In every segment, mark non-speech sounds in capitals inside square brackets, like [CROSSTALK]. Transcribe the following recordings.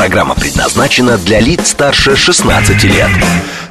Программа предназначена для лиц старше 16 лет.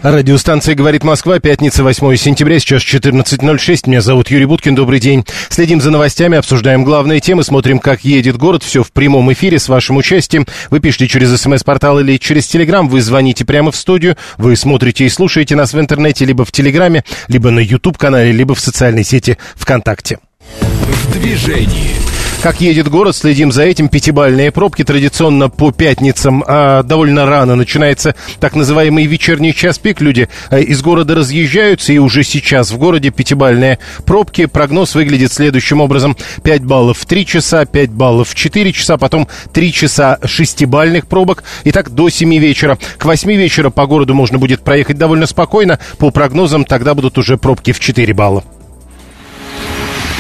Радиостанция «Говорит Москва», пятница, 8 сентября, сейчас 14.06. Меня зовут Юрий Буткин, добрый день. Следим за новостями, обсуждаем главные темы, смотрим, как едет город. Все в прямом эфире с вашим участием. Вы пишите через смс-портал или через телеграм, вы звоните прямо в студию, вы смотрите и слушаете нас в интернете, либо в телеграме, либо на YouTube-канале, либо в социальной сети ВКонтакте. В движении. Как едет город, следим за этим. Пятибальные пробки традиционно по пятницам а, довольно рано начинается так называемый вечерний час пик. Люди а, из города разъезжаются, и уже сейчас в городе пятибальные пробки. Прогноз выглядит следующим образом. 5 баллов в 3 часа, 5 баллов в 4 часа, потом 3 часа шестибальных пробок. И так до 7 вечера. К 8 вечера по городу можно будет проехать довольно спокойно. По прогнозам тогда будут уже пробки в 4 балла.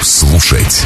Слушать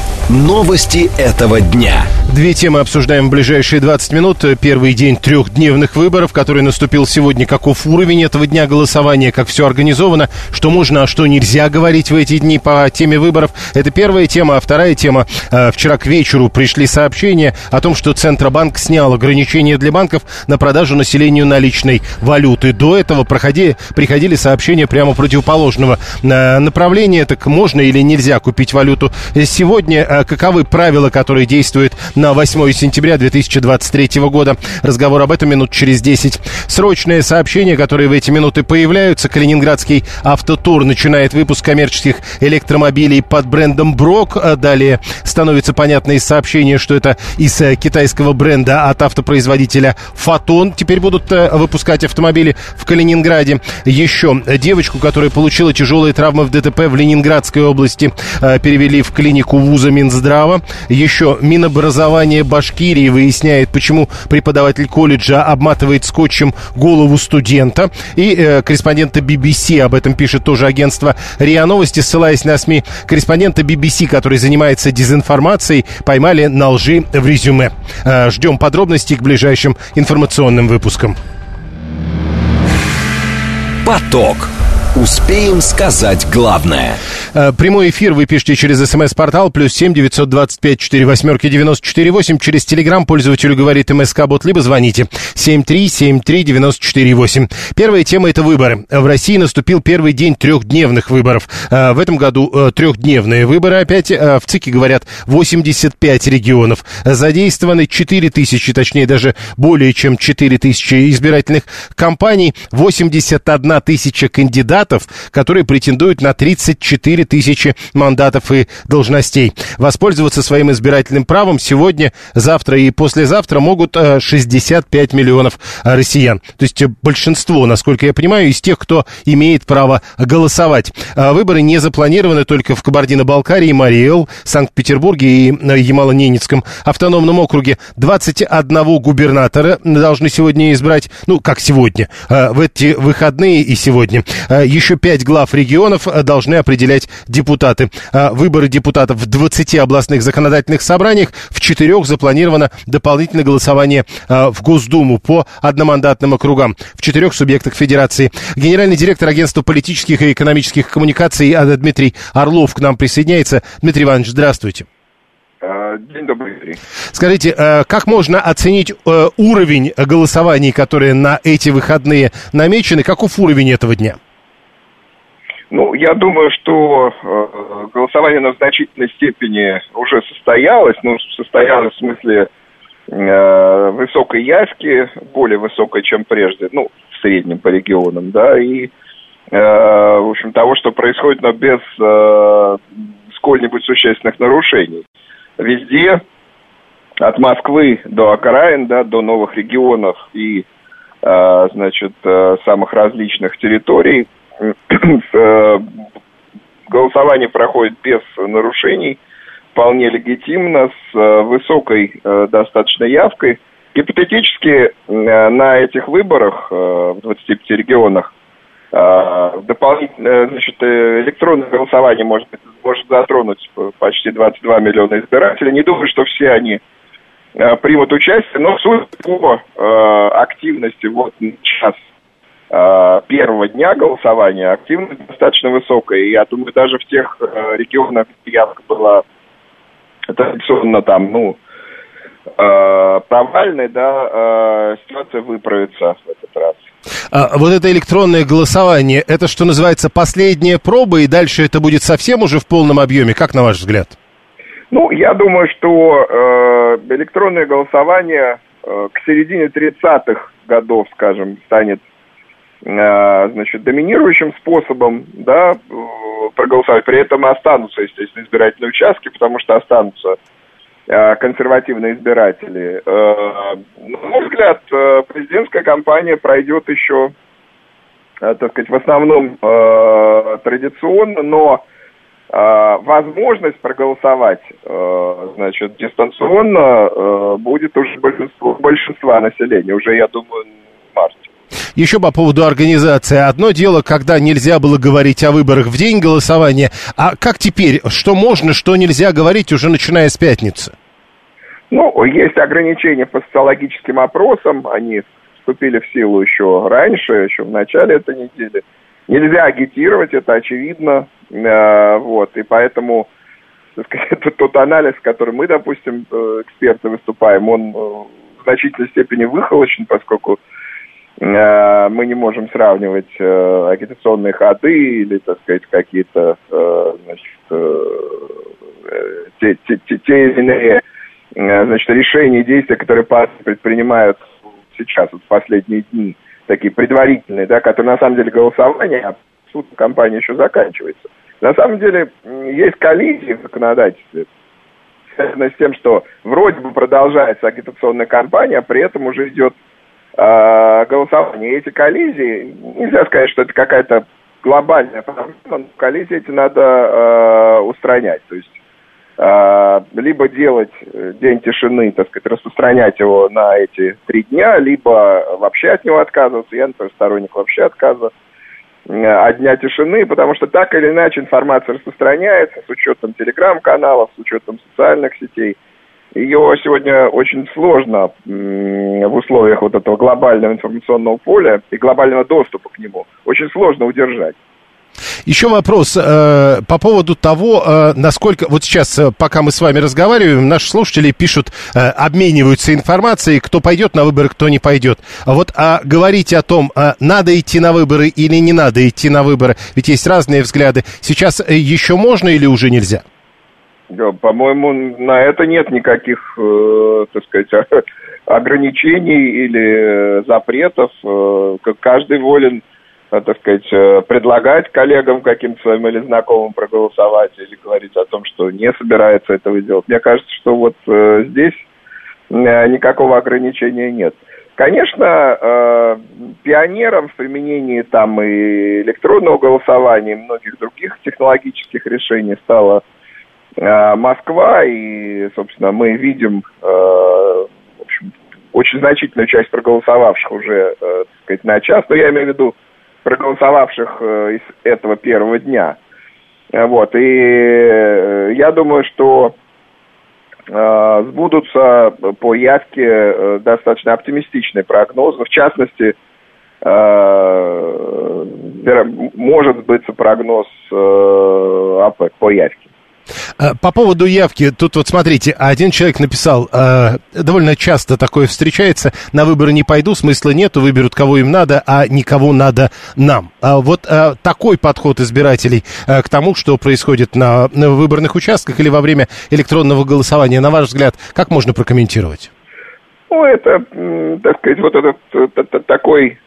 Новости этого дня. Две темы обсуждаем в ближайшие 20 минут. Первый день трехдневных выборов, который наступил сегодня. Каков уровень этого дня голосования, как все организовано, что можно, а что нельзя говорить в эти дни по теме выборов. Это первая тема. А вторая тема. Э, вчера к вечеру пришли сообщения о том, что Центробанк снял ограничения для банков на продажу населению наличной валюты. До этого проходи, приходили сообщения прямо противоположного э, направления. Так можно или нельзя купить валюту сегодня? Э, каковы правила, которые действуют на 8 сентября 2023 года. Разговор об этом минут через 10. Срочное сообщение, которое в эти минуты появляются. Калининградский автотур начинает выпуск коммерческих электромобилей под брендом Брок. А далее становится понятно из сообщения, что это из э, китайского бренда от автопроизводителя Фотон. Теперь будут э, выпускать автомобили в Калининграде. Еще девочку, которая получила тяжелые травмы в ДТП в Ленинградской области, э, перевели в клинику вуза Минздрава. Еще Минобразование Башкирии выясняет, почему преподаватель колледжа обматывает скотчем голову студента. И э, корреспондента BBC об этом пишет тоже агентство РИА Новости, ссылаясь на СМИ. Корреспондента BBC, который занимается дезинформацией, поймали на лжи в резюме. Э, ждем подробностей к ближайшим информационным выпускам. Поток. Успеем сказать главное. Э, прямой эфир вы пишете через смс-портал плюс семь девятьсот двадцать пять четыре восьмерки девяносто четыре восемь. Через телеграм пользователю говорит МСК-бот, либо звоните семь три семь три девяносто четыре восемь. Первая тема это выборы. В России наступил первый день трехдневных выборов. Э, в этом году э, трехдневные выборы опять. В ЦИКе говорят 85 регионов. Задействованы 4 тысячи, точнее даже более чем 4 тысячи избирательных кампаний. 81 тысяча кандидатов кандидатов, которые претендуют на 34 тысячи мандатов и должностей. Воспользоваться своим избирательным правом сегодня, завтра и послезавтра могут 65 э, миллионов э, россиян. То есть э, большинство, насколько я понимаю, из тех, кто имеет право голосовать. Выборы не запланированы только в Кабардино-Балкарии, Мариэл, Санкт-Петербурге и Ямало-Ненецком автономном округе. 21 губернатора должны сегодня избрать, ну, как сегодня, в эти выходные и сегодня еще пять глав регионов э, должны определять депутаты. А выборы депутатов в 20 областных законодательных собраниях, в четырех запланировано дополнительное голосование э, в Госдуму по одномандатным округам в четырех субъектах Федерации. Генеральный директор агентства политических и экономических коммуникаций Дмитрий Орлов к нам присоединяется. Дмитрий Иванович, здравствуйте. Э, день добрый. Скажите, как можно оценить уровень голосований, которые на эти выходные намечены? Каков уровень этого дня? Ну, я думаю, что э, голосование на значительной степени уже состоялось, ну, состоялось в смысле э, высокой явки, более высокой, чем прежде, ну, в среднем по регионам, да, и, э, в общем, того, что происходит, но без э, сколь-нибудь существенных нарушений. Везде, от Москвы до окраин, да, до новых регионов и, э, значит, э, самых различных территорий – голосование проходит без нарушений, вполне легитимно, с э, высокой э, достаточно явкой. Гипотетически на этих выборах в 25 регионах Дополнительно, значит, электронное голосование может, может затронуть почти 22 миллиона избирателей. Не думаю, что все они примут участие, но судя по активности вот сейчас первого дня голосования активность достаточно высокая. И я думаю, даже в тех регионах, где явка была традиционно там, ну, э, провальной, да, э, ситуация выправится в этот раз. А, вот это электронное голосование, это что называется последняя проба, и дальше это будет совсем уже в полном объеме, как на ваш взгляд? Ну, я думаю, что э, электронное голосование э, к середине 30-х годов, скажем, станет э, значит, доминирующим способом, да, э, проголосовать. При этом останутся, естественно, избирательные участки, потому что останутся Э, консервативные избиратели. Э, на мой взгляд, э, президентская кампания пройдет еще, так сказать, в основном традиционно, но возможность проголосовать, значит, дистанционно будет уже большинство, большинства населения, уже, я думаю. Еще по поводу организации. Одно дело, когда нельзя было говорить о выборах в день голосования, а как теперь? Что можно, что нельзя говорить уже начиная с пятницы? Ну, есть ограничения по социологическим опросам, они вступили в силу еще раньше, еще в начале этой недели. Нельзя агитировать, это очевидно, э, вот, и поэтому сказать, [LAUGHS] тот, анализ, который мы, допустим, э, эксперты выступаем, он э, в значительной степени выхолощен, поскольку мы не можем сравнивать э, агитационные ходы или, так сказать, какие-то э, значит, э, те, те, те, те иные Э, значит, решения и действия, которые партии предпринимают сейчас, вот в последние дни, такие предварительные, да, которые на самом деле голосование, а суд кампания еще заканчивается. На самом деле есть коллизии в законодательстве, связанные с тем, что вроде бы продолжается агитационная кампания, а при этом уже идет голосование. И эти коллизии, нельзя сказать, что это какая-то глобальная проблема, но коллизии эти надо э, устранять. То есть а, либо делать э, день тишины, так сказать, распространять его на эти три дня, либо вообще от него отказываться. Я, например, сторонник вообще отказа э, от дня тишины, потому что так или иначе информация распространяется с учетом телеграм-каналов, с учетом социальных сетей. Ее сегодня очень сложно в условиях вот этого глобального информационного поля и глобального доступа к нему, очень сложно удержать. Еще вопрос э, по поводу того, э, насколько... Вот сейчас, э, пока мы с вами разговариваем, наши слушатели пишут, э, обмениваются информацией, кто пойдет на выборы, кто не пойдет. А вот а говорить о том, э, надо идти на выборы или не надо идти на выборы, ведь есть разные взгляды. Сейчас э, еще можно или уже нельзя? По-моему, на это нет никаких, э, так сказать, [LAUGHS] ограничений или э, запретов. Э, каждый волен так сказать, предлагать коллегам каким-то своим или знакомым проголосовать или говорить о том, что не собирается этого делать. Мне кажется, что вот здесь никакого ограничения нет. Конечно, пионером в применении там и электронного голосования, и многих других технологических решений стала э, Москва, и, собственно, мы видим э, общем, очень значительную часть проголосовавших уже, э, так сказать, на час, но я имею в виду проголосовавших э, из этого первого дня. Э, вот, и э, я думаю, что э, сбудутся по явке э, достаточно оптимистичные прогнозы. В частности, э, может быть прогноз э, АПЭК по явке. Э, по поводу явки, тут вот смотрите, один человек написал, э, довольно часто такое встречается, на выборы не пойду, смысла нету, выберут кого им надо, а никого надо нам. А вот э, такой подход избирателей э, к тому, что происходит на, на выборных участках или во время электронного голосования, на ваш взгляд, как можно прокомментировать? Ну, это, так сказать, вот этот, этот такой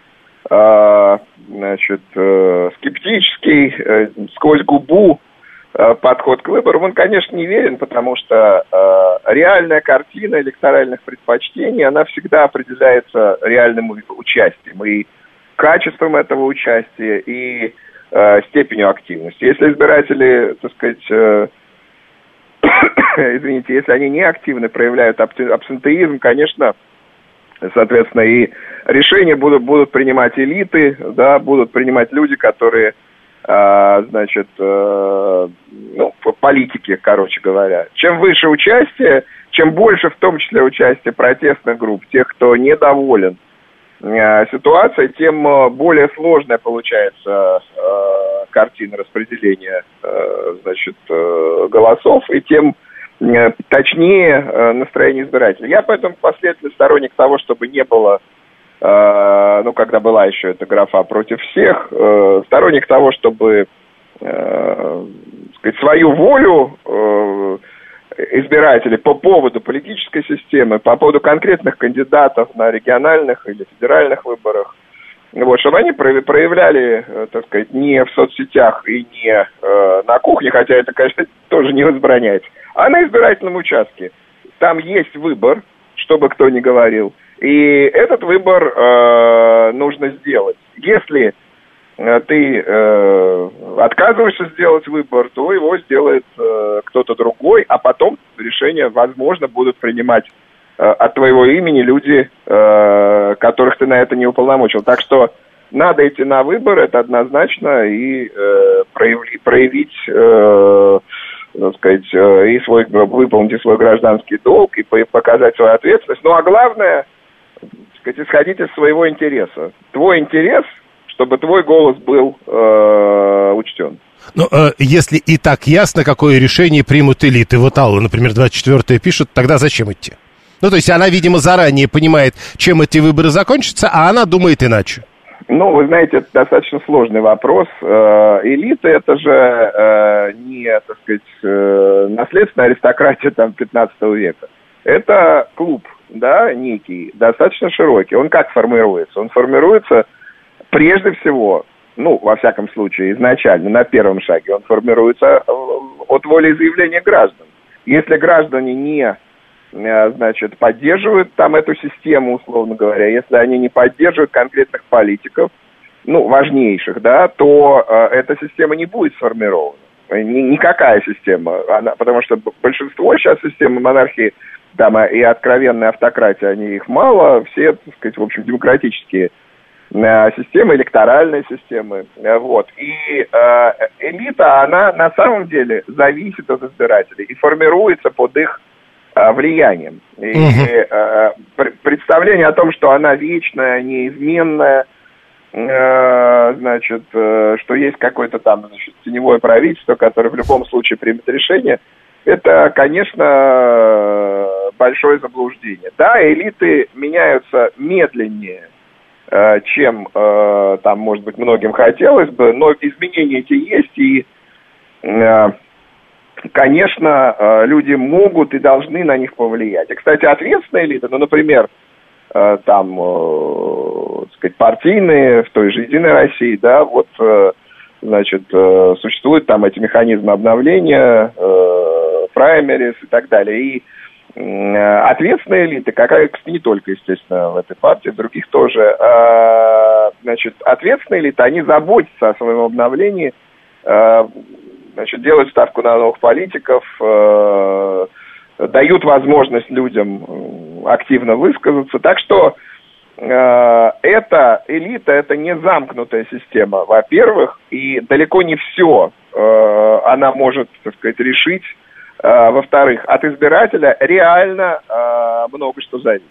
э, значит, э, скептический, э, сквозь губу Э, подход к выборам, он, конечно, не верен, потому что э, реальная картина электоральных предпочтений, она всегда определяется реальным участием и качеством этого участия, и э, степенью активности. Если избиратели, так сказать, э, [COUGHS] извините, если они не активно проявляют абсентеизм, конечно, Соответственно, и решения будут, будут принимать элиты, да, будут принимать люди, которые, э, значит, э, ну, политики, короче говоря. Чем выше участие, чем больше, в том числе, участие протестных групп, тех, кто недоволен э, ситуацией, тем э, более сложная получается э, картина распределения, значит, голосов, и тем точнее настроение избирателей. Я поэтому последовательный сторонник того, чтобы не было, ну, когда была еще эта графа против всех, сторонник того, чтобы сказать, свою волю избирателей по поводу политической системы, по поводу конкретных кандидатов на региональных или федеральных выборах, вот, чтобы они проявляли, так сказать, не в соцсетях и не э, на кухне, хотя это, конечно, тоже не возбраняется, а на избирательном участке. Там есть выбор, чтобы кто ни говорил. И этот выбор э, нужно сделать. Если э, ты э, отказываешься сделать выбор, то его сделает э, кто-то другой, а потом решение, возможно, будут принимать э, от твоего имени люди, э, которых ты на это не уполномочил. Так что надо идти на выбор, это однозначно, и э, проявли, проявить э, так сказать, э, и свой, выполнить свой гражданский долг, и показать свою ответственность. Ну, а главное, сказать, исходить из своего интереса. Твой интерес, чтобы твой голос был э, учтен. Ну, э, если и так ясно, какое решение примут элиты, вот Алла, например, 24-е пишет, тогда зачем идти? Ну, то есть она, видимо, заранее понимает, чем эти выборы закончатся, а она думает иначе. Ну, вы знаете, это достаточно сложный вопрос. Э, элита это же э, не, так сказать, э, наследственная аристократия там 15 века. Это клуб, да, некий, достаточно широкий. Он как формируется? Он формируется прежде всего, ну, во всяком случае, изначально, на первом шаге, он формируется от волеизъявления граждан. Если граждане не Э, значит, поддерживают там эту систему, условно говоря. Если они не поддерживают конкретных политиков, ну, важнейших, да, то э, эта система не будет сформирована. Ни, никакая система. Она, потому что большинство сейчас системы монархии, там, и откровенной автократии, они их мало, все, так сказать, в общем, демократические э, системы, электоральные системы. Э, вот. И э, элита, она на самом деле зависит от избирателей и формируется под их влиянием. И угу. представление о том, что она вечная, неизменная, значит, что есть какое-то там значит, теневое правительство, которое в любом случае примет решение, это, конечно, большое заблуждение. Да, элиты меняются медленнее, чем там, может быть, многим хотелось бы, но изменения эти есть, и конечно, э, люди могут и должны на них повлиять. И, кстати, ответственная элита, ну, например, э, там, э, так сказать, партийные в той же Единой России, да, вот, значит, существуют там эти механизмы обновления, праймерис и так далее. И ответственная элита, кстати, не только, естественно, в этой партии, в других тоже, а, значит, ответственная элита, они заботятся о своем обновлении, значит, делают ставку на новых политиков, э, дают возможность людям активно высказаться. Так что э, эта элита, это не замкнутая система, во-первых, и далеко не все э, она может, так сказать, решить. Э, во-вторых, от избирателя реально э, много что зависит.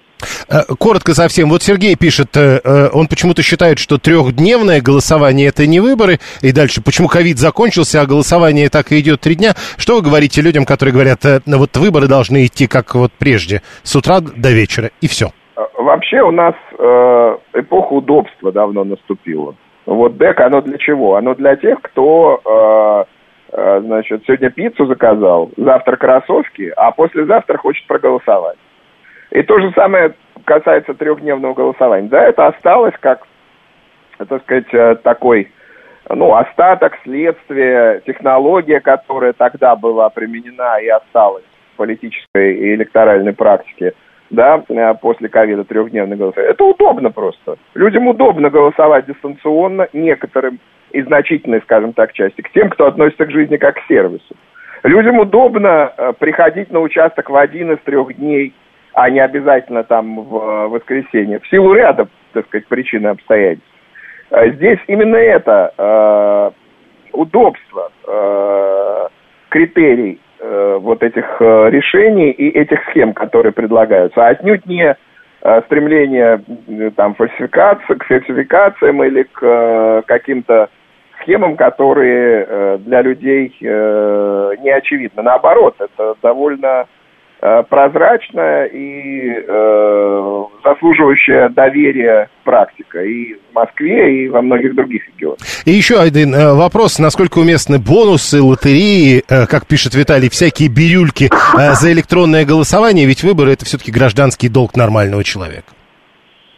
Э, коротко совсем. Вот Сергей пишет, э, э, он почему-то считает, что трехдневное голосование это не выборы. И дальше, почему ковид закончился, а голосование так и идет три дня. Что вы говорите людям, которые говорят, ну вот выборы должны идти как вот прежде, с утра до вечера, и все? Вообще у нас эпоха удобства давно наступила. Вот ДЭК, оно для чего? Оно для тех, кто значит, сегодня пиццу заказал, завтра кроссовки, а послезавтра хочет проголосовать. И то же самое касается трехдневного голосования. Да, это осталось как, так сказать, э, такой, ну, остаток, следствия, технология, которая тогда была применена и осталась в политической и электоральной практике, да, э, после ковида трехдневное голосование. Это удобно просто. Людям удобно голосовать дистанционно, некоторым и значительной, скажем так, части, к тем, кто относится к жизни как к сервису. Людям удобно э, приходить на участок в один из трех дней а не обязательно там в воскресенье, в силу ряда, так сказать, причин и обстоятельств. А здесь именно это э, удобство, э, критерий э, вот этих э, решений и этих схем, которые предлагаются, а отнюдь не э, стремление э, там фальсификации, к фальсификациям или к э, каким-то схемам, которые э, для людей э, не очевидны. Наоборот, это довольно Э, прозрачная и э, заслуживающая доверия практика и в Москве, и во многих других регионах. И еще один вопрос, насколько уместны бонусы, лотереи, как пишет Виталий, всякие бирюльки за электронное голосование, ведь выборы это все-таки гражданский долг нормального человека.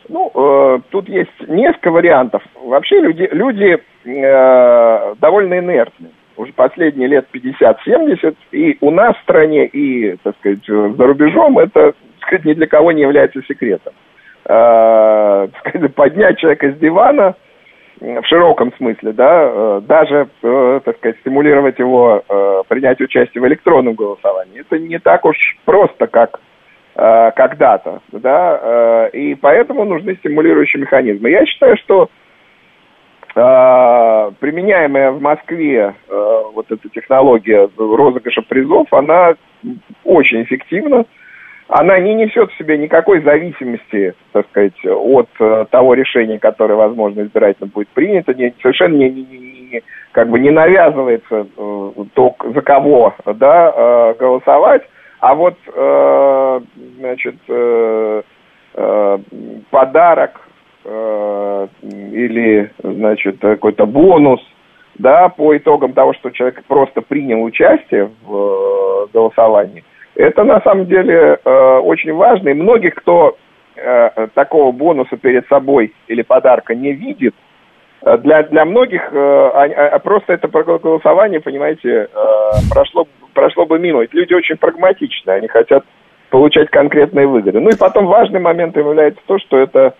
Ну, э, тут есть несколько вариантов. Вообще люди, люди э, довольно инертны уже последние лет 50-70, и у нас в стране, и, так сказать, за рубежом, это, так сказать, ни для кого не является секретом. Э, [LAUGHS] сказать, поднять человека с дивана, в широком смысле, да, э, даже, э, так сказать, стимулировать его э, принять участие в электронном голосовании, это не так уж просто, как э, когда-то, да, э, и поэтому нужны стимулирующие механизмы. Я считаю, что э, применяемая в Москве вот эта технология розыгрыша призов, она очень эффективна. Она не несет в себе никакой зависимости, так сказать, от того решения, которое, возможно, избирательно будет принято, совершенно не, не, не, как бы не навязывается э, то, за кого да, голосовать, а вот, э, значит, э, э, подарок Э, или, значит, какой-то бонус, да, по итогам того, что человек просто принял участие в э, голосовании, это на самом деле э, очень важно. И многих, кто э, такого бонуса перед собой или подарка не видит, э, для, для многих э, а, а просто это голосование, понимаете, э, прошло, прошло бы мимо. Ведь люди очень прагматичны, они хотят получать конкретные выгоды. Ну и потом важный момент является то, что это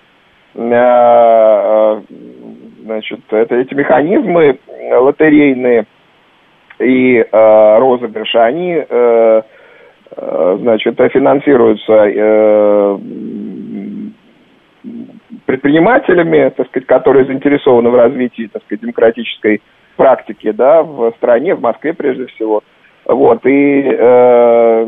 Э, значит, это, эти механизмы лотерейные и э, розыгрыши, они, э, э, значит, финансируются э, предпринимателями, так сказать, которые заинтересованы в развитии, так сказать, демократической практики, да, в стране, в Москве прежде всего. Вот, и, э,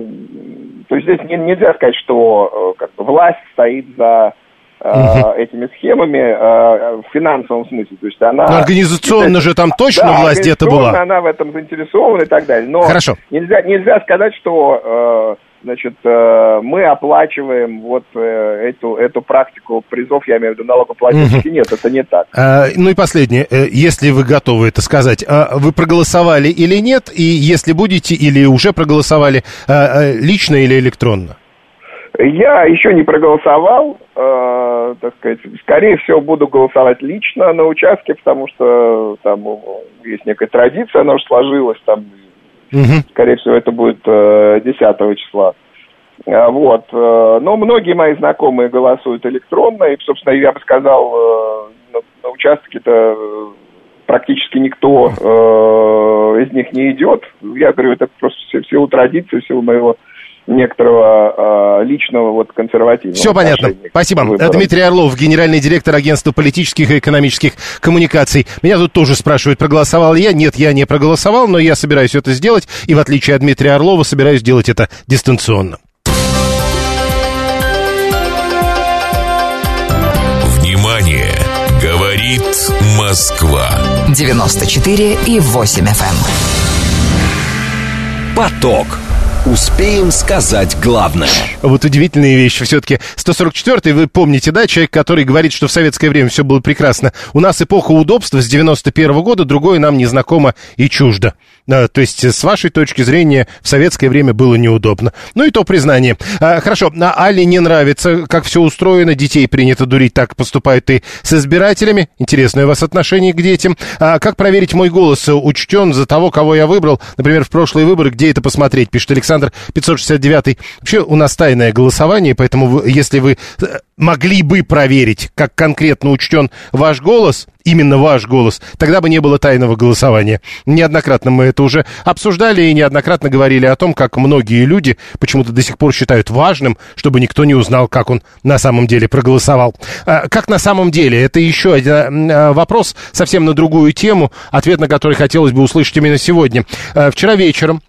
то есть здесь нельзя сказать, что э, как бы, власть стоит за угу. этими схемами э, в финансовом смысле. То есть она... Но организационно же там точно да, власть где-то была. она в этом заинтересована и так далее. Но Хорошо. Нельзя, нельзя сказать, что э, значит, мы оплачиваем вот эту, эту практику призов, я имею в виду налогоплательщики. Угу. Нет, это не так. А, ну и последнее, если вы готовы это сказать, а вы проголосовали или нет, и если будете или уже проголосовали, лично или электронно? Я еще не проголосовал, э, так сказать, скорее всего буду голосовать лично на участке, потому что там есть некая традиция, она уже сложилась, там, угу. скорее всего, это будет э, 10 числа. Э, вот. Э, но многие мои знакомые голосуют электронно, и, собственно, я бы сказал, э, на, участке-то практически никто э, из них не идет. Я говорю, это просто в силу традиции, в силу моего некоторого э, личного вот консервативного. Все понятно. Спасибо. Дмитрий Орлов, генеральный директор агентства политических и экономических коммуникаций. Меня тут тоже спрашивают, проголосовал ли я. Нет, я не проголосовал, но я собираюсь это сделать. И в отличие от Дмитрия Орлова, собираюсь делать это дистанционно. Внимание! Говорит Москва. 94 и 8 FM. Эм. Поток. Успеем сказать главное. Вот удивительные вещи. Все-таки 144-й, вы помните, да, человек, который говорит, что в советское время все было прекрасно. У нас эпоха удобства с 91 -го года, другое нам незнакомо и чуждо. А, то есть, с вашей точки зрения, в советское время было неудобно. Ну и то признание. А, хорошо, а Али не нравится, как все устроено, детей принято дурить, так поступают и с избирателями. Интересное у вас отношение к детям. А как проверить мой голос? Учтен за того, кого я выбрал? Например, в прошлые выборы, где это посмотреть, пишет Александр Александр 569. Вообще у нас тайное голосование, поэтому если вы э, могли бы проверить, как конкретно учтен ваш голос, именно ваш голос, тогда бы не было тайного голосования. Неоднократно мы это уже обсуждали и неоднократно говорили о том, как многие люди почему-то до сих пор считают важным, чтобы никто не узнал, как он на самом деле проголосовал. А, как на самом деле? Это еще один а, вопрос совсем на другую тему, ответ на который хотелось бы услышать именно сегодня. А, вчера вечером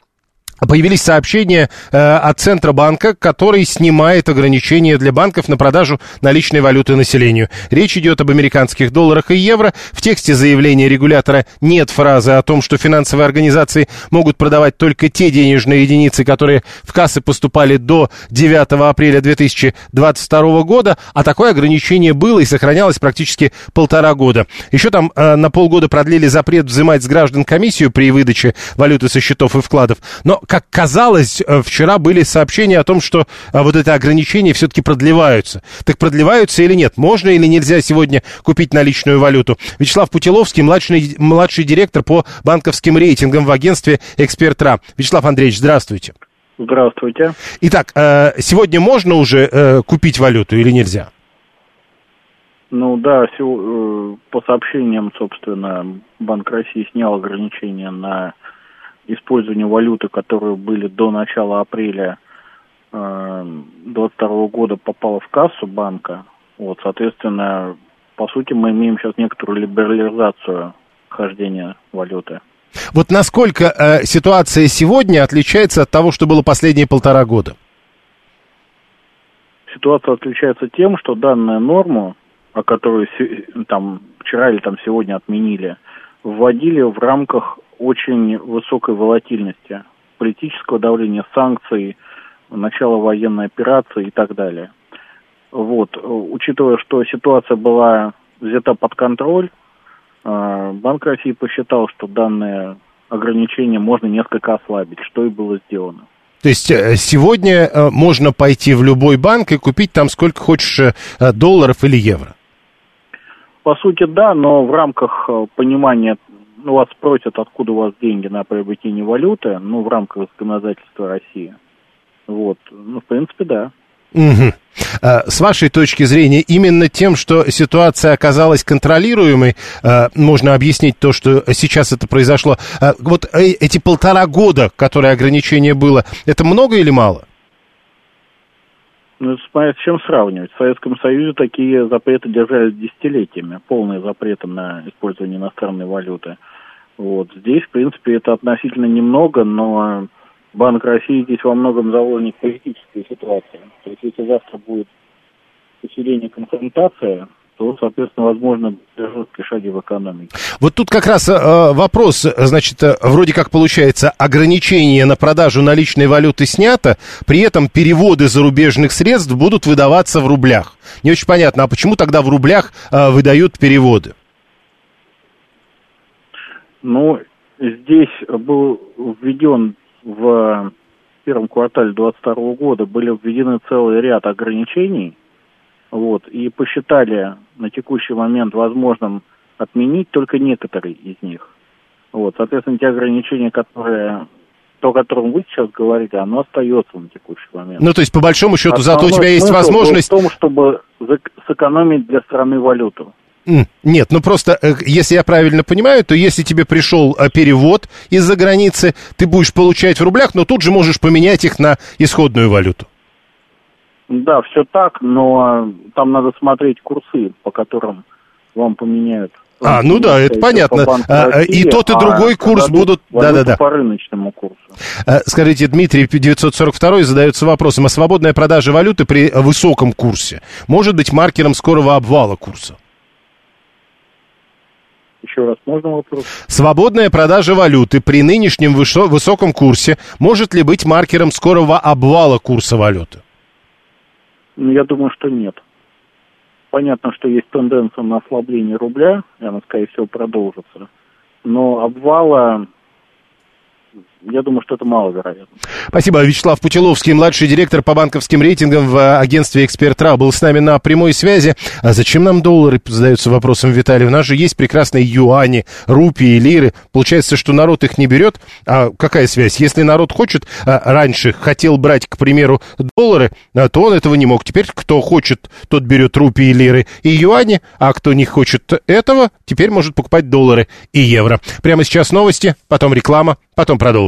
Появились сообщения э, от Центробанка, который снимает ограничения для банков на продажу наличной валюты населению. Речь идет об американских долларах и евро. В тексте заявления регулятора нет фразы о том, что финансовые организации могут продавать только те денежные единицы, которые в кассы поступали до 9 апреля 2022 года, а такое ограничение было и сохранялось практически полтора года. Еще там э, на полгода продлили запрет взимать с граждан комиссию при выдаче валюты со счетов и вкладов. Но как казалось, э, вчера были сообщения о том, что э, вот это ограничения все-таки продлеваются. Так продлеваются или нет? Можно или нельзя сегодня купить наличную валюту? Вячеслав Путиловский, младший, младший директор по банковским рейтингам в агентстве «Экспертра». Вячеслав Андреевич, здравствуйте. Здравствуйте. Итак, э, сегодня можно уже купить валюту или нельзя? Ну да, по сообщениям, собственно, Банк России снял ограничения на использования валюты, которые были до начала апреля 2022 э, года, попала в кассу банка. Вот, соответственно, по сути, мы имеем сейчас некоторую либерализацию хождения валюты. Вот насколько э, ситуация сегодня отличается от того, что было последние полтора года? Ситуация отличается тем, что данную норму, о которой там вчера или там сегодня отменили, вводили в рамках очень высокой волатильности, политического давления, санкций, начала военной операции и так далее. Вот. Учитывая, что ситуация была взята под контроль, э, Банк России посчитал, что данные ограничения можно несколько ослабить, что и было сделано. То есть э, сегодня э, можно пойти в любой банк и купить там сколько хочешь долларов или евро? По сути, да, но в рамках понимания вас спросят, откуда у вас деньги на приобретение валюты, ну, в рамках законодательства России. Вот, ну, в принципе, да. Угу. С вашей точки зрения, именно тем, что ситуация оказалась контролируемой, а, можно объяснить то, что сейчас это произошло. А, вот э, эти полтора года, которое ограничение было, это много или мало? Ну, смотря с чем сравнивать. В Советском Союзе такие запреты держались десятилетиями, полные запреты на использование иностранной валюты. Вот. Здесь, в принципе, это относительно немного, но Банк России здесь во многом заложник политической ситуации. То есть, если завтра будет усиление конфронтации, то, соответственно, возможно, жесткие шаги в экономике. Вот тут как раз э, вопрос, значит, э, вроде как получается, ограничение на продажу наличной валюты снято, при этом переводы зарубежных средств будут выдаваться в рублях. Не очень понятно, а почему тогда в рублях э, выдают переводы? Ну, здесь был введен в первом квартале 2022 года были введены целый ряд ограничений – вот, и посчитали на текущий момент возможным отменить только некоторые из них. Вот, соответственно, те ограничения, которые то, о котором вы сейчас говорите, оно остается на текущий момент. Ну, то есть, по большому счету, Основной зато у тебя есть возможность... в том, чтобы сэкономить для страны валюту. Нет, ну просто, э, если я правильно понимаю, то если тебе пришел э, перевод из-за границы, ты будешь получать в рублях, но тут же можешь поменять их на исходную валюту. Да, все так, но там надо смотреть курсы, по которым вам поменяют. А, ну да, это понятно. А, России, и тот, и другой а курс будут... Да-да-да. По рыночному курсу. А, скажите, Дмитрий 942 задается вопросом, а свободная продажа валюты при высоком курсе может быть маркером скорого обвала курса? Еще раз, можно вопрос? Свободная продажа валюты при нынешнем высоком курсе может ли быть маркером скорого обвала курса валюты? Ну, я думаю, что нет. Понятно, что есть тенденция на ослабление рубля, и она, скорее всего, продолжится. Но обвала я думаю, что это маловероятно. Спасибо. Вячеслав Путиловский, младший директор по банковским рейтингам в агентстве «Эксперт.РА» был с нами на прямой связи. А зачем нам доллары, задается вопросом Виталий. У нас же есть прекрасные юани, рупии, лиры. Получается, что народ их не берет. А какая связь? Если народ хочет, а, раньше хотел брать, к примеру, доллары, а, то он этого не мог. Теперь кто хочет, тот берет рупии, лиры и юани, а кто не хочет этого, теперь может покупать доллары и евро. Прямо сейчас новости, потом реклама, потом продолжим.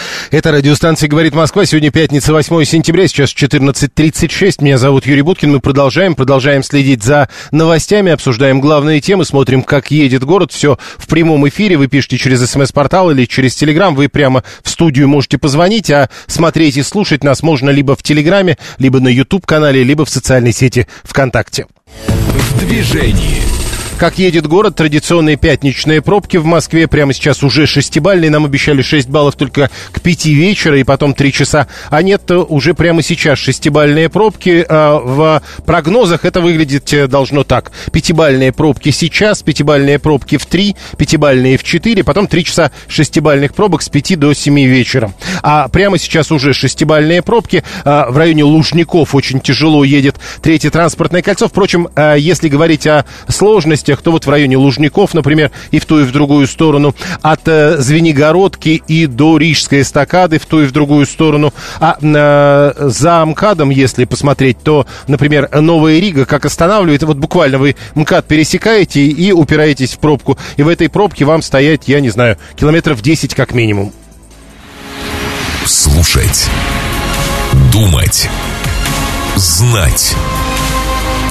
Это радиостанция «Говорит Москва». Сегодня пятница, 8 сентября, сейчас 14.36. Меня зовут Юрий Буткин. Мы продолжаем, продолжаем следить за новостями, обсуждаем главные темы, смотрим, как едет город. Все в прямом эфире. Вы пишите через смс-портал или через телеграм. Вы прямо в студию можете позвонить, а смотреть и слушать нас можно либо в телеграме, либо на YouTube-канале, либо в социальной сети ВКонтакте. В движении. Как едет город, традиционные пятничные пробки в Москве. Прямо сейчас уже шестибальные. Нам обещали 6 баллов только к 5 вечера и потом 3 часа. А нет, уже прямо сейчас шестибальные пробки. А в прогнозах это выглядит э, должно так. Пятибальные пробки сейчас, пятибальные пробки в 3, пятибальные в 4, потом 3 часа шестибальных пробок с 5 до 7 вечера. А прямо сейчас уже шестибальные пробки. А в районе Лужников очень тяжело едет третье транспортное кольцо. Впрочем, а если говорить о сложности тех, кто вот в районе Лужников, например, и в ту, и в другую сторону, от э, Звенигородки и до Рижской эстакады в ту и в другую сторону. А э, за МКАДом, если посмотреть, то, например, Новая Рига как останавливает, вот буквально вы МКАД пересекаете и упираетесь в пробку, и в этой пробке вам стоять, я не знаю, километров 10 как минимум. Слушать. Думать. Знать.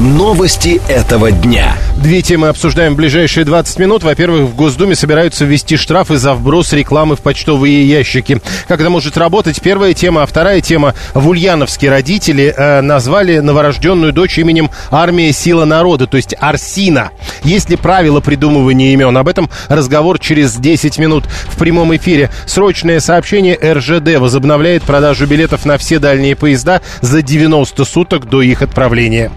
Новости этого дня. Две темы обсуждаем в ближайшие 20 минут. Во-первых, в Госдуме собираются ввести штрафы за вброс рекламы в почтовые ящики. Как это может работать? Первая тема. А вторая тема. В Ульяновске родители э, назвали новорожденную дочь именем «Армия. Сила народа», то есть «Арсина». Есть ли правила придумывания имен? Об этом разговор через 10 минут в прямом эфире. Срочное сообщение РЖД возобновляет продажу билетов на все дальние поезда за 90 суток до их отправления.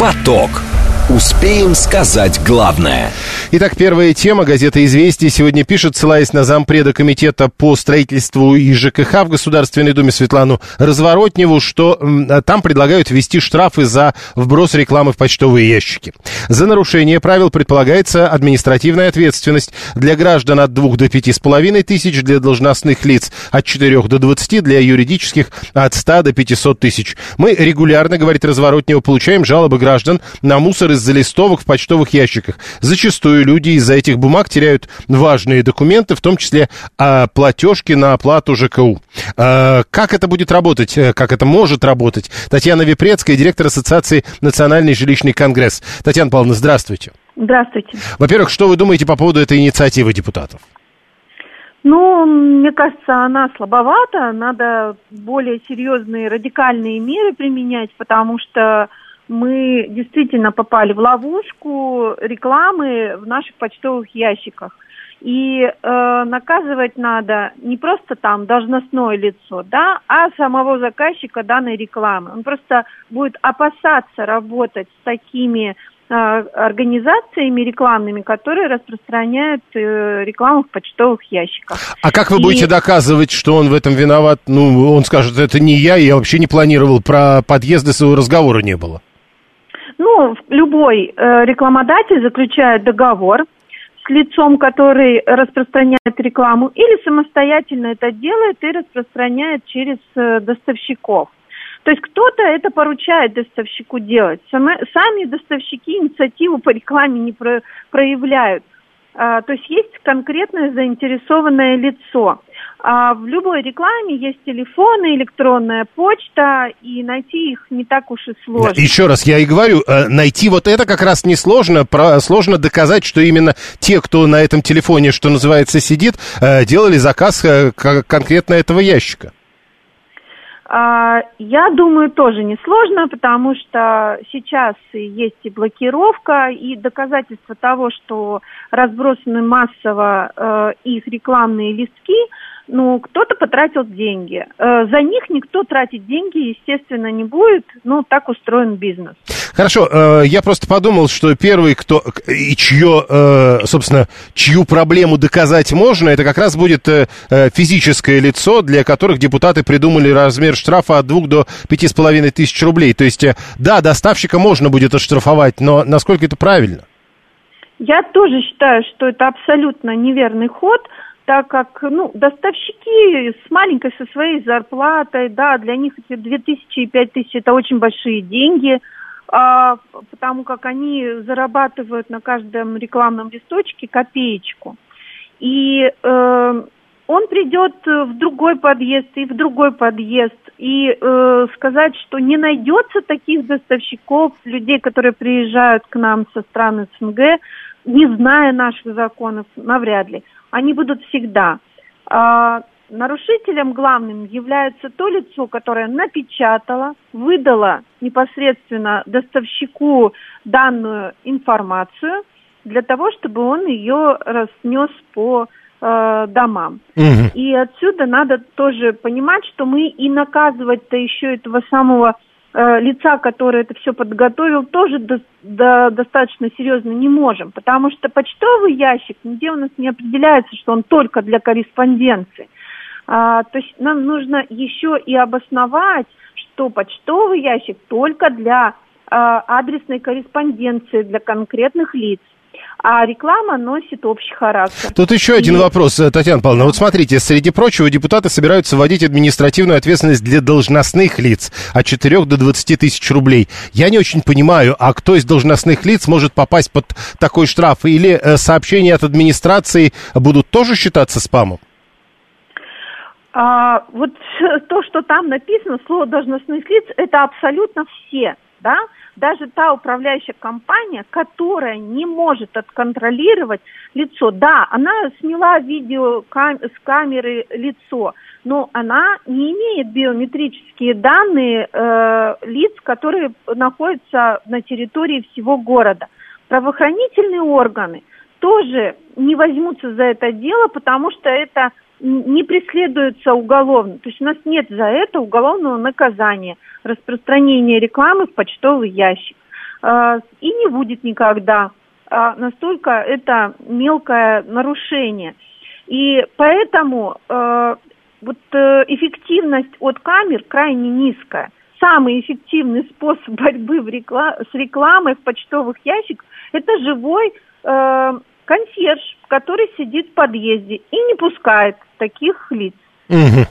Поток. Успеем сказать главное. Итак, первая тема. Газета «Известия» сегодня пишет, ссылаясь на зампреда комитета по строительству и ЖКХ в Государственной Думе Светлану Разворотневу, что там предлагают ввести штрафы за вброс рекламы в почтовые ящики. За нарушение правил предполагается административная ответственность для граждан от 2 до 5,5 тысяч, для должностных лиц от 4 до 20, для юридических от 100 до 500 тысяч. Мы регулярно, говорит Разворотнева, получаем жалобы граждан на мусор из-за листовок в почтовых ящиках. Зачастую люди из-за этих бумаг теряют важные документы, в том числе а, платежки на оплату ЖКУ. А, как это будет работать? Э, как это может работать? Татьяна Випрецкая, директор Ассоциации «Национальный жилищный конгресс». Татьяна Павловна, здравствуйте. Здравствуйте. Во-первых, что вы думаете по поводу этой инициативы депутатов? Ну, мне кажется, она слабовата. Надо более серьезные радикальные меры применять, потому что мы действительно попали в ловушку рекламы в наших почтовых ящиках. И э, наказывать надо не просто там должностное лицо, да, а самого заказчика данной рекламы. Он просто будет опасаться работать с такими э, организациями рекламными, которые распространяют э, рекламу в почтовых ящиках. А как вы И... будете доказывать, что он в этом виноват? Ну, он скажет, это не я, я вообще не планировал, про подъезды своего разговора не было. Ну, любой э, рекламодатель заключает договор с лицом, который распространяет рекламу, или самостоятельно это делает и распространяет через э, доставщиков. То есть кто-то это поручает доставщику делать. Сами, сами доставщики инициативу по рекламе не про, проявляют. А, то есть есть конкретное заинтересованное лицо. А в любой рекламе есть телефоны, электронная почта, и найти их не так уж и сложно. Еще раз, я и говорю, э, найти вот это как раз несложно, сложно доказать, что именно те, кто на этом телефоне, что называется, сидит, э, делали заказ э, конкретно этого ящика. А, я думаю, тоже несложно, потому что сейчас есть и блокировка, и доказательство того, что разбросаны массово э, их рекламные листки, ну, кто-то потратил деньги. Э, за них никто тратить деньги, естественно, не будет. Ну, так устроен бизнес. Хорошо, э, я просто подумал, что первый, кто и чье, э, собственно, чью проблему доказать можно, это как раз будет физическое лицо, для которых депутаты придумали размер штрафа от двух до пяти с половиной тысяч рублей. То есть, да, доставщика можно будет оштрафовать, но насколько это правильно? Я тоже считаю, что это абсолютно неверный ход, так как, ну, доставщики с маленькой, со своей зарплатой, да, для них эти 2000 и 5000 это очень большие деньги – а, потому как они зарабатывают на каждом рекламном листочке копеечку. И э, он придет в другой подъезд и в другой подъезд. И э, сказать, что не найдется таких доставщиков, людей, которые приезжают к нам со стран СНГ, не зная наших законов, навряд ли. Они будут всегда. А, Нарушителем главным является то лицо, которое напечатало, выдало непосредственно доставщику данную информацию для того, чтобы он ее разнес по э, домам. Угу. И отсюда надо тоже понимать, что мы и наказывать-то еще этого самого лица, которое это все подготовил, тоже до, до, достаточно серьезно не можем, потому что почтовый ящик нигде у нас не определяется, что он только для корреспонденции. А, то есть нам нужно еще и обосновать, что почтовый ящик только для а, адресной корреспонденции, для конкретных лиц а реклама носит общий характер. Тут еще один вопрос, э, Татьяна Павловна. Вот смотрите, среди прочего, депутаты собираются вводить административную ответственность для должностных лиц от 4 до 20 тысяч рублей. Я не очень понимаю, а кто из должностных лиц может попасть под такой штраф? Или э, сообщения от администрации будут тоже считаться спамом? А, вот [LAUGHS] то, что там написано, слово должностных лиц, это абсолютно все, да, даже та управляющая компания, которая не может отконтролировать лицо. Да, она сняла видео кам- с камеры лицо, но она не имеет биометрические данные э, лиц, которые находятся на территории всего города. Правоохранительные органы тоже не возьмутся за это дело, потому что это не преследуется уголовно. То есть у нас нет за это уголовного наказания, распространения рекламы в почтовый ящик. А, и не будет никогда. А, настолько это мелкое нарушение. И поэтому а, вот э, эффективность от камер крайне низкая. Самый эффективный способ борьбы в реклам... с рекламой в почтовых ящиках – это живой э, консьерж, который сидит в подъезде и не пускает таких лиц. Угу.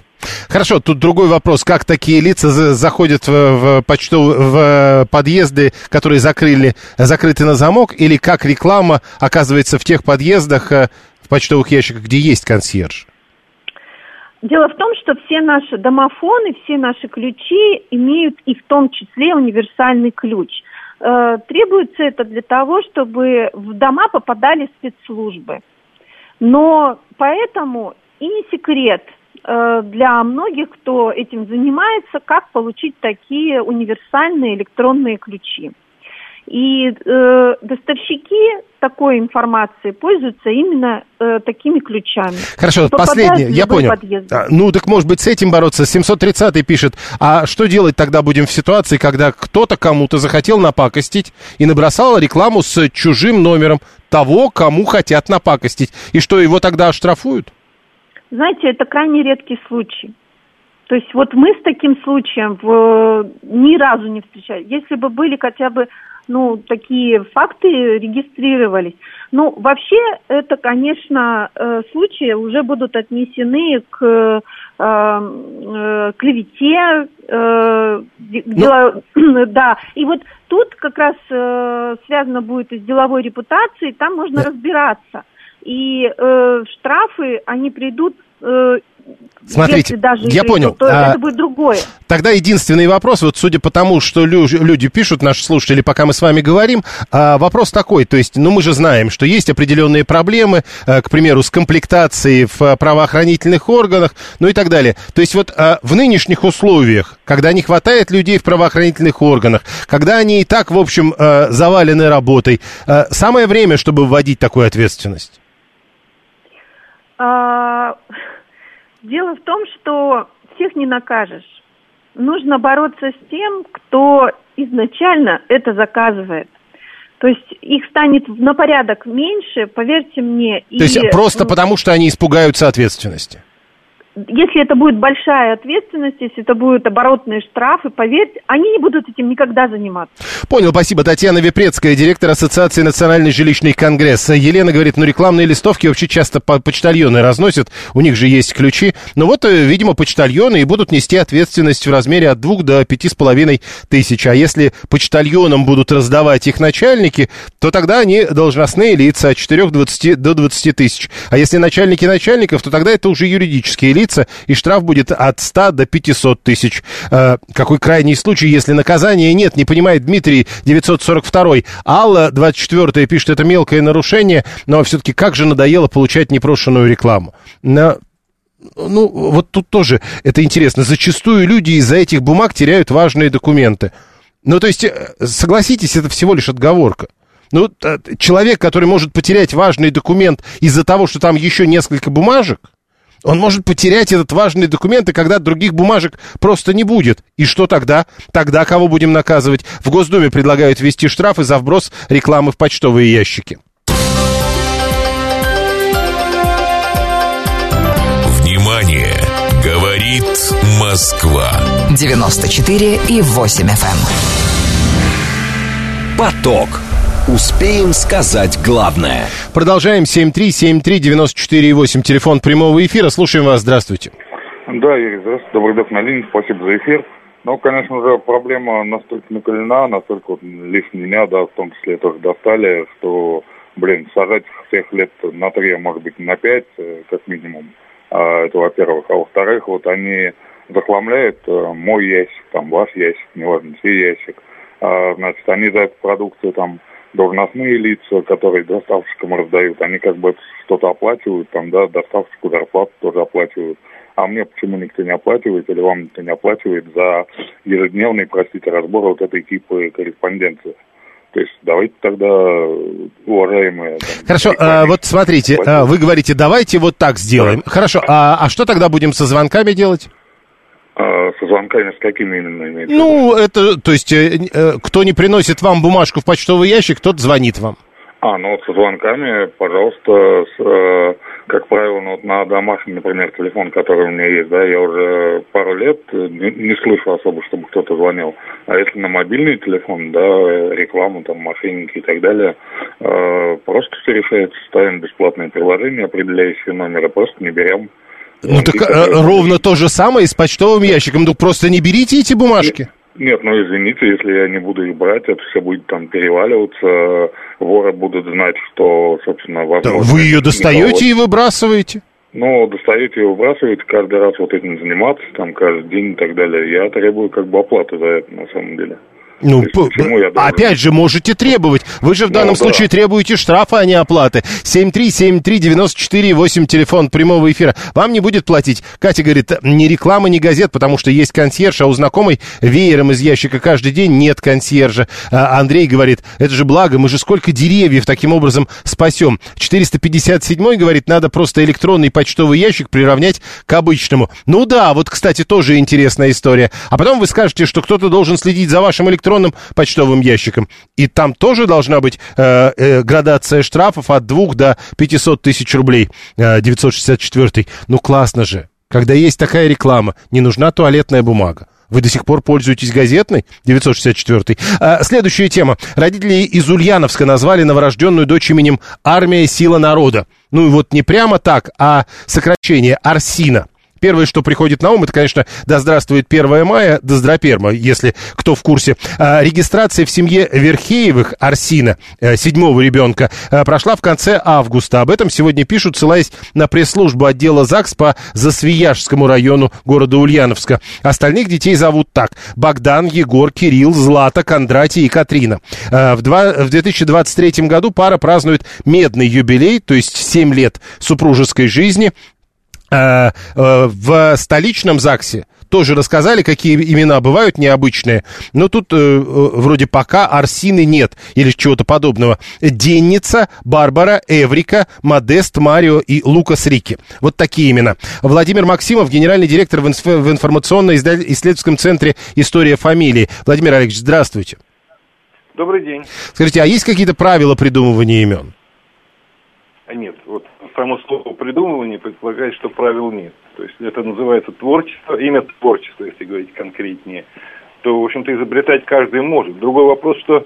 Хорошо, тут другой вопрос. Как такие лица заходят в, в, почтов, в подъезды, которые закрыли, закрыты на замок, или как реклама оказывается в тех подъездах, э, в почтовых ящиках, где есть консьерж? Дело в том, что все наши домофоны, все наши ключи имеют и в том числе универсальный ключ – Э, требуется это для того, чтобы в дома попадали спецслужбы. Но поэтому и не секрет э, для многих, кто этим занимается, как получить такие универсальные электронные ключи. И э, доставщики такой информации пользуются именно э, такими ключами. Хорошо, последнее, я понял. А, ну, так может быть с этим бороться. 730 пишет, а что делать тогда будем в ситуации, когда кто-то кому-то захотел напакостить и набросал рекламу с чужим номером того, кому хотят напакостить. И что, его тогда оштрафуют? Знаете, это крайне редкий случай. То есть вот мы с таким случаем в, ни разу не встречались. Если бы были хотя бы ну, такие факты регистрировались. Ну, вообще, это, конечно, э, случаи уже будут отнесены к э, э, клевете, э, дело, ну... [CLEARS THROAT] да, и вот тут как раз э, связано будет и с деловой репутацией, там можно да. разбираться. И э, штрафы, они придут э, Смотрите, если даже я понял. то А, это будет другое. Тогда единственный вопрос, вот судя по тому, что лю- люди пишут, наши слушатели, пока мы с вами говорим, а, вопрос такой, то есть, ну мы же знаем, что есть определенные проблемы, а, к примеру, с комплектацией в а, правоохранительных органах, ну и так далее. То есть вот а, в нынешних условиях, когда не хватает людей в правоохранительных органах, когда они и так, в общем, а, завалены работой, а, самое время, чтобы вводить такую ответственность. А, Дело в том, что всех не накажешь. Нужно бороться с тем, кто изначально это заказывает. То есть их станет на порядок меньше, поверьте мне. То есть просто потому, что они испугаются ответственности. Если это будет большая ответственность, если это будут оборотные штрафы, поверьте, они не будут этим никогда заниматься. Понял, спасибо. Татьяна Вепрецкая, директор Ассоциации Национальный жилищный конгресс. Елена говорит, ну рекламные листовки вообще часто по- почтальоны разносят, у них же есть ключи. Но вот, э, видимо, почтальоны и будут нести ответственность в размере от двух до пяти с половиной тысяч. А если почтальонам будут раздавать их начальники, то тогда они должностные лица от 4 до 20 тысяч. А если начальники начальников, то тогда это уже юридические лица, и штраф будет от 100 до 500 тысяч. Э, какой крайний случай, если наказания нет, не понимает Дмитрий 942. Алла 24 пишет, это мелкое нарушение, но все-таки как же надоело получать непрошенную рекламу. На- ну, вот тут тоже это интересно. Зачастую люди из-за этих бумаг теряют важные документы. Ну, то есть, э, согласитесь, это всего лишь отговорка. Ну, э, человек, который может потерять важный документ из-за того, что там еще несколько бумажек, он может потерять этот важный документ, и когда других бумажек просто не будет. И что тогда? Тогда кого будем наказывать? В Госдуме предлагают ввести штрафы за вброс рекламы в почтовые ящики. Внимание! Говорит Москва. 94 и 8 FM. Поток. Успеем сказать главное. Продолжаем. 7373948, телефон прямого эфира. Слушаем вас. Здравствуйте. Да, Юрий, здравствуйте. Добрый док на линии. Спасибо за эфир. Ну, конечно же, проблема настолько накалена, настолько вот лишь меня, да, в том числе тоже достали, что, блин, сажать всех лет на три, а может быть, на пять, э, как минимум. А, это во-первых. А во-вторых, вот они захламляют э, мой ящик, там, ваш ящик, неважно, чей ящик. А, значит, они за эту продукцию там должностные лица, которые доставщикам раздают, они как бы что-то оплачивают, там, да, доставщику зарплату тоже оплачивают. А мне почему никто не оплачивает или вам никто не оплачивает за ежедневный, простите, разбор вот этой типа корреспонденции? То есть давайте тогда, уважаемые... там, Хорошо, а, вот смотрите, а, вы говорите, давайте вот так сделаем. Хорошо, а, а что тогда будем со звонками делать? А, со звонками с какими именно имеется? Ну, это, то есть, э, э, кто не приносит вам бумажку в почтовый ящик, тот звонит вам. А, ну вот со звонками, пожалуйста, с, э, как правило, ну, вот на домашний, например, телефон, который у меня есть, да, я уже пару лет не, не слышу особо, чтобы кто-то звонил. А если на мобильный телефон, да, рекламу, там, мошенники и так далее, э, просто все решается, ставим бесплатное приложение, определяющее номер, и просто не берем. Ну, так э, ровно то же самое и с почтовым ящиком. Ну, просто не берите эти бумажки. Нет, ну извините, если я не буду их брать, это все будет там переваливаться, воры будут знать, что, собственно, Да возможно... Вы ее достаете и выбрасываете. Ну, достаете и выбрасываете, каждый раз вот этим заниматься, там, каждый день и так далее. Я требую как бы оплаты за это, на самом деле. Ну, есть почему я должен- опять же, можете требовать. Вы же в Ну, данном да. случае требуете штрафа, а не оплаты. 7373948, телефон прямого эфира. Вам не будет платить. Катя говорит, ни реклама, ни газет, потому что есть консьерж, а у знакомой веером из ящика каждый день нет консьержа. А Андрей говорит, это же благо, мы же сколько деревьев таким образом спасем. 457 говорит, надо просто электронный почтовый ящик приравнять к обычному. Ну да, вот, кстати, тоже интересная история. А потом вы скажете, что кто-то должен следить за вашим электронным почтовым ящиком. И там тоже должна быть э, э, градация штрафов от 2 до 500 тысяч рублей. Э, 964. Ну классно же. Когда есть такая реклама, не нужна туалетная бумага. Вы до сих пор пользуетесь газетной? 964. А, следующая тема. Родители из Ульяновска назвали новорожденную дочь именем «Армия. Сила народа». Ну и вот не прямо так, а сокращение «Арсина». Первое, что приходит на ум, это, конечно, да здравствует 1 мая, да здраперма, если кто в курсе. А, регистрация в семье Верхеевых Арсина, э, седьмого ребенка, э, прошла в конце августа. Об этом сегодня пишут, ссылаясь на пресс-службу отдела ЗАГС по Засвияжскому району города Ульяновска. Остальных детей зовут так. Богдан, Егор, Кирилл, Злата, Кондратий и Катрина. Э, в, два, в 2023 году пара празднует медный юбилей, то есть 7 лет супружеской жизни. Э, э, в столичном ЗАГСе тоже рассказали, какие имена бывают необычные. Но тут э, вроде пока Арсины нет или чего-то подобного. Денница, Барбара, Эврика, Модест, Марио и Лукас Рики. Вот такие имена. Владимир Максимов, генеральный директор в, инф- в информационно-исследовательском центре «История фамилии». Владимир Олегович, здравствуйте. Добрый день. Скажите, а есть какие-то правила придумывания имен? А нет, вот само слово придумывание предполагает, что правил нет. То есть это называется творчество, имя творчества, если говорить конкретнее. То, в общем-то, изобретать каждый может. Другой вопрос, что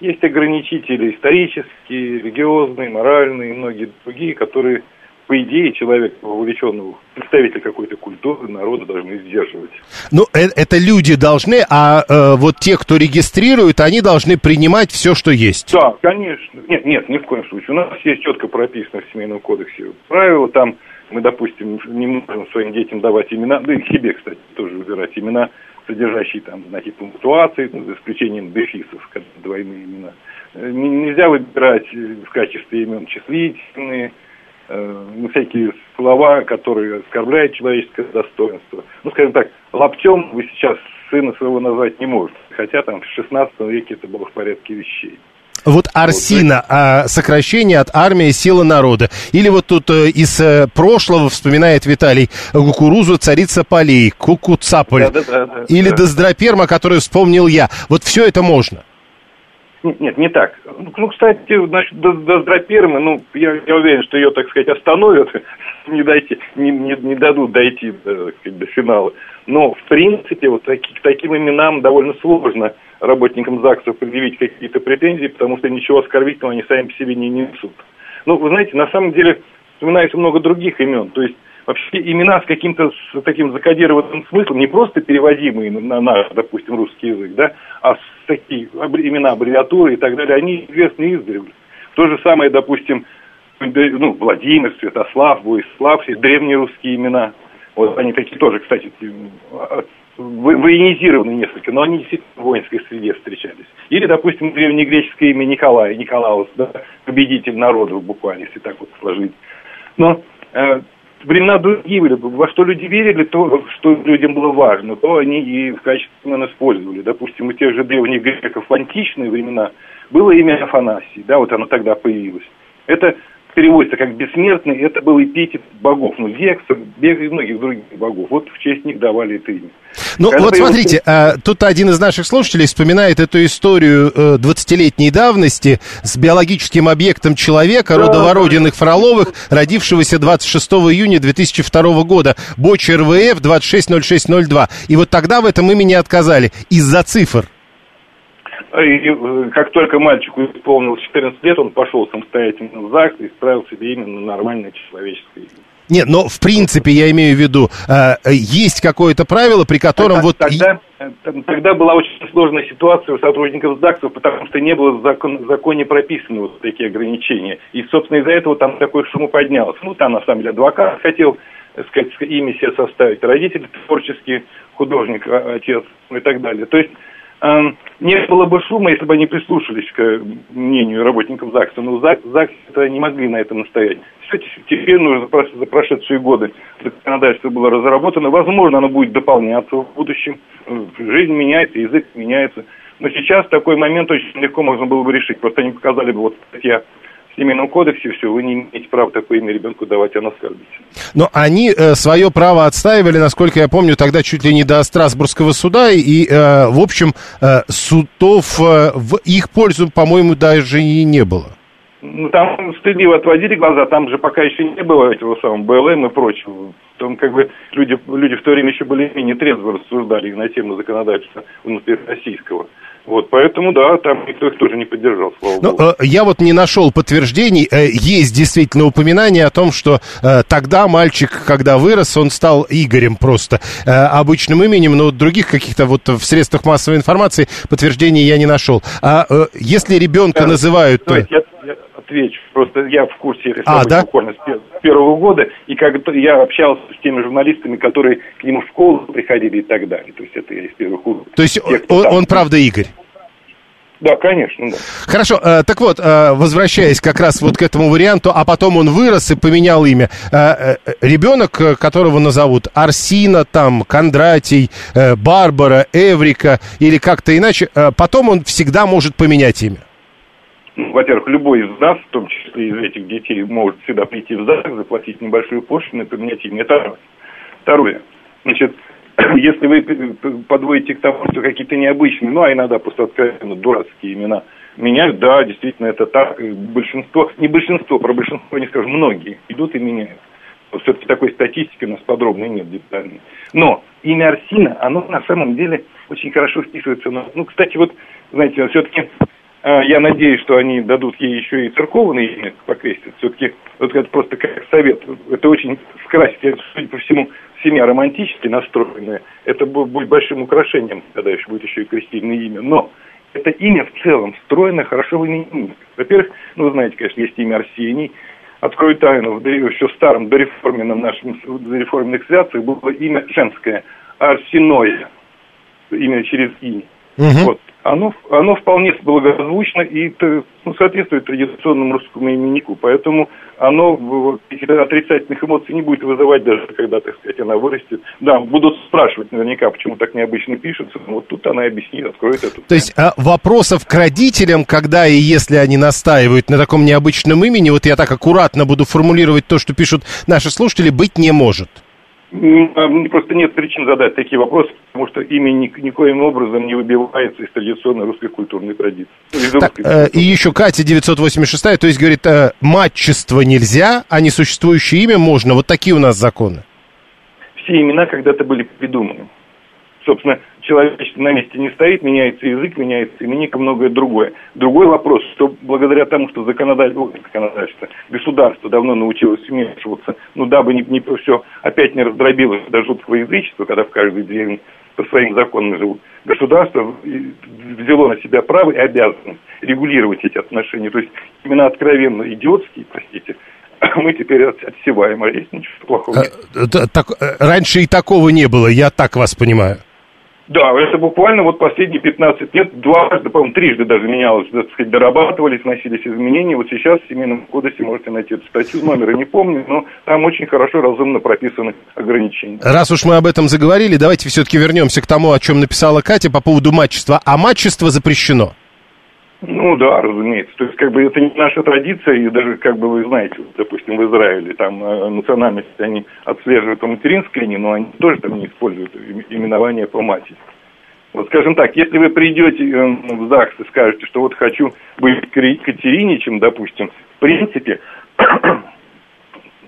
есть ограничители исторические, религиозные, моральные и многие другие, которые по идее, человек, увлеченного, представитель какой-то культуры, народа должны сдерживать. Ну, это, это люди должны, а э, вот те, кто регистрирует, они должны принимать все, что есть. Да, конечно. Нет, нет, ни в коем случае. У нас есть четко прописано в Семейном кодексе правила, там мы, допустим, не можем своим детям давать имена, да и себе, кстати, тоже выбирать имена, содержащие там знаки пунктуации, ну, за исключением дефисов, двойные имена. Э, нельзя выбирать в качестве имен числительные, э, ну, всякие слова, которые оскорбляют человеческое достоинство. Ну, скажем так, лаптем вы сейчас сына своего назвать не можете, хотя там в 16 веке это было в порядке вещей. Вот Арсина, а, сокращение от армии сила народа. Или вот тут э, из э, прошлого вспоминает Виталий кукурузу царица полей, кукуцаполь. Да, да, да, да, Или да. Доздроперма, которую вспомнил я. Вот все это можно. Нет, не так. Ну, кстати, значит, до, до Здрапермы, ну, я, я уверен, что ее, так сказать, остановят, [LAUGHS] не, дойти, не, не, не дадут дойти до, сказать, до финала. Но, в принципе, вот таки, к таким именам довольно сложно работникам ЗАГСа предъявить какие-то претензии, потому что ничего оскорбительного они сами по себе не несут. Ну, вы знаете, на самом деле вспоминается много других имен. То есть вообще имена с каким-то с таким закодированным смыслом, не просто переводимые на наш, допустим, русский язык, да, а такие имена, аббревиатуры и так далее, они известны издревле. То же самое, допустим, ну, Владимир, Святослав, Войслав, древние русские имена. Вот они такие тоже, кстати, военизированы несколько, но они действительно в воинской среде встречались. Или, допустим, древнегреческое имя Николая, Николаус, да, победитель народов буквально, если так вот сложить. Но э, времена другие были. Во что люди верили, то, что людям было важно, то они и в качестве имен использовали. Допустим, у тех же древних греков в античные времена было имя Афанасий, да, вот оно тогда появилось. Это переводится как бессмертный, это был эпитет богов, ну, Зекса, и многих других богов. Вот в честь них давали это имя. Ну, Когда вот смотрите, его... а, тут один из наших слушателей вспоминает эту историю э, 20-летней давности с биологическим объектом человека, да, родовороденных да. Фроловых, родившегося 26 июня 2002 года, Боч РВФ 260602. И вот тогда в этом имени отказали из-за цифр. И э, как только мальчику исполнилось 14 лет, он пошел самостоятельно в ЗАГС и исправил себе именно нормальное человеческое имя. Нет, но в принципе я имею в виду, э, есть какое-то правило, при котором тогда, вот... Тогда, э, тогда была очень сложная ситуация у сотрудников ЗАГСов, потому что не было в, закон, в законе прописаны вот такие ограничения. И, собственно, из-за этого там такой шум поднялся. Ну, там, на самом деле, адвокат хотел, так сказать, имя себе составить, родители творческий, художник, а, отец и так далее. То есть не было бы шума, если бы они прислушались к мнению работников ЗАГСа. Но ЗАГС, не могли на этом настоять. Все теперь нужно за прошедшие годы законодательство было разработано. Возможно, оно будет дополняться в будущем. Жизнь меняется, язык меняется. Но сейчас такой момент очень легко можно было бы решить. Просто они показали бы, вот статья в Семейном кодексе все, вы не имеете права такое имя ребенку давать, она оскорбите. Но они э, свое право отстаивали, насколько я помню, тогда чуть ли не до Страсбургского суда, и, э, в общем, э, судов э, в их пользу, по-моему, даже и не было. Ну, там стыдливо отводили глаза, там же пока еще не было этого самого БЛМ и прочего. Там как бы люди, люди в то время еще более-менее трезво рассуждали на тему законодательства внутри российского. Вот, поэтому, да, там никто их тоже не поддержал, слава Ну, богу. э, я вот не нашел подтверждений. Э, Есть действительно упоминание о том, что э, тогда мальчик, когда вырос, он стал Игорем просто обычным именем, но вот других каких-то вот в средствах массовой информации подтверждений я не нашел. А если ребенка Да, называют... Давайте я, я отвечу. Просто я в курсе А, да? буквально с, пер- с первого года, и как я общался с теми журналистами, которые к нему в школу приходили и так далее. То есть это я из первых уст. То есть Тех, он, там. он правда Игорь? Да, конечно, да. Хорошо, э, так вот, э, возвращаясь как раз вот к этому варианту, а потом он вырос и поменял имя. Э, ребенок, которого назовут Арсина, там, Кондратий, Барбара, Эврика или как-то иначе, потом он всегда может поменять имя. Ну, Во-первых, любой из нас, в том числе из этих детей, может всегда прийти в ЗАГС, заплатить небольшую пошлину и поменять имя. Раз. Второе. Значит, [CLEARS THROAT] если вы подводите к тому, что какие-то необычные, ну, а иногда просто откровенно дурацкие имена меняют, да, действительно, это так. Большинство, не большинство, про большинство не скажу, многие идут и меняют. Все-таки такой статистики у нас подробной нет детальной. Но имя Арсина, оно на самом деле очень хорошо вписывается. Ну, кстати, вот, знаете, все-таки я надеюсь, что они дадут ей еще и церковное имя покрестить. Все-таки вот это просто как совет. Это очень скрасит. Я, судя по всему, семья романтически настроенная. Это бу- будет большим украшением, когда еще будет еще и крестильное имя. Но это имя в целом встроено хорошо в именинник. Во-первых, ну, вы знаете, конечно, есть имя Арсений. Открою тайну, еще в старом дореформенном нашем дореформенных святцах было имя женское Арсеноя. Имя через имя. Вот. Оно, оно вполне благозвучно и т- ну, соответствует традиционному русскому именнику. Поэтому оно отрицательных эмоций не будет вызывать, даже когда, так сказать, она вырастет. Да, будут спрашивать наверняка, почему так необычно пишется. Но вот тут она объяснит, откроет эту. То есть а, вопросов к родителям, когда и если они настаивают на таком необычном имени, вот я так аккуратно буду формулировать то, что пишут наши слушатели, быть не может. А, Просто нет причин задать такие вопросы, потому что имя ни- никоим образом не выбивается из традиционной русской культурной традиции. Так, э, и еще Катя 986, то есть говорит, э, матчество нельзя, а несуществующее имя можно. Вот такие у нас законы. все имена когда-то были придуманы. Собственно, человечество на месте не стоит, меняется язык, меняется и многое другое. Другой вопрос, что благодаря тому, что законодательство, законодательство государство давно научилось вмешиваться, ну, дабы не, не все опять не раздробилось до жуткого язычества, когда в каждой деревне по своим законам живут, государство взяло на себя право и обязанность регулировать эти отношения. То есть именно откровенно идиотские, простите, [COUGHS] мы теперь от- отсеваем, а есть ничего плохого. т- так, э, раньше и такого не было, я так вас понимаю. Да, это буквально вот последние 15 лет, дважды, по-моему, трижды даже менялось, так сказать, дорабатывались, вносились изменения. Вот сейчас в Семейном кодексе можете найти эту статью, номера не помню, но там очень хорошо, разумно прописаны ограничения. Раз уж мы об этом заговорили, давайте все-таки вернемся к тому, о чем написала Катя по поводу матчества. А матчество запрещено. Ну да, разумеется. То есть, как бы это не наша традиция, и даже, как бы вы знаете, допустим, в Израиле там э, национальность они отслеживают по материнской линии, но они тоже там не используют им- именование по матери. Вот, скажем так, если вы придете э, в ЗАГС и скажете, что вот хочу быть Катериничем, допустим, в принципе, [CLEARS THROAT]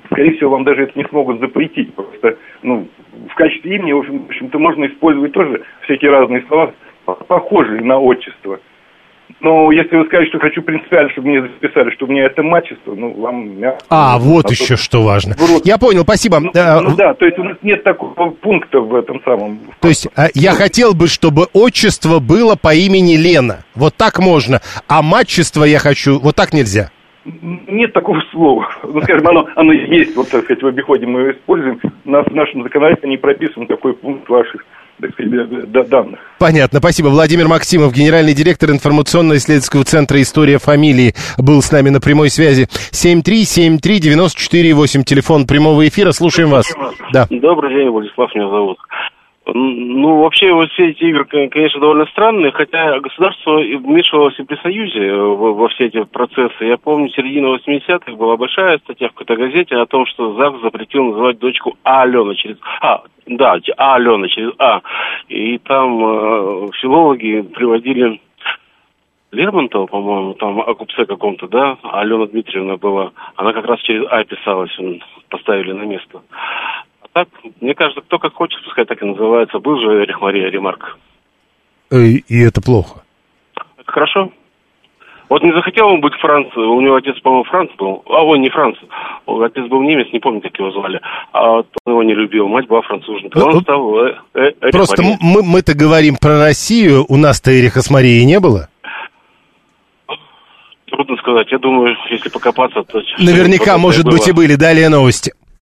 скорее всего, вам даже это не смогут запретить. Просто, ну, в качестве имени, в общем-то, можно использовать тоже всякие разные слова, похожие на отчество. Но если вы скажете, что хочу принципиально, чтобы мне записали, что у меня это мачество, ну, вам... мягко. А, вот А еще то- что важно. Я понял, спасибо. Ну, Э, ну да, то есть у нас нет такого пункта в этом самом. То есть э, я хотел бы, чтобы отчество было по имени Лена. Вот так можно. А матчество я хочу, вот так нельзя. Нет такого слова. Ну, скажем, оно, оно есть, вот, так сказать, в обиходе мы его используем. У нас в нашем законодательстве не прописан такой пункт ваших, данных. Понятно, спасибо. Владимир Максимов, генеральный директор информационно-исследовательского центра «История фамилии», был с нами на прямой связи. 7373948, телефон прямого эфира. Слушаем вас. Да. Добрый день, Владислав меня зовут. Ну, вообще, вот все эти игры, кон- конечно, довольно странные, хотя государство вмешивалось и при Союзе э, во, во все эти процессы. Я помню, середина 80-х была большая статья в какой-то газете о том, что ЗАГС запретил называть дочку А. Алена через А. Да, А. Алена через А. И там э, филологи приводили Лермонтова, по-моему, там о купце каком-то, да, а Алена Дмитриевна была. Она как раз через А писалась, поставили на место. А так, мне кажется, кто как хочет, пускай так и называется. Был же Эрих Мария Ремарк. Э, И это плохо. Хорошо? Вот не захотел он быть Франц, у него отец, по-моему, Франц был, а он не Франц, отец был немец, не помню, как его звали, а он его не любил, мать была француженка, он стал э, э, Просто Мария. мы, мы-то говорим про Россию, у нас-то Эриха с Марией не было. Трудно сказать, я думаю, если покопаться, то... Наверняка, может было. быть, и были. Далее новости.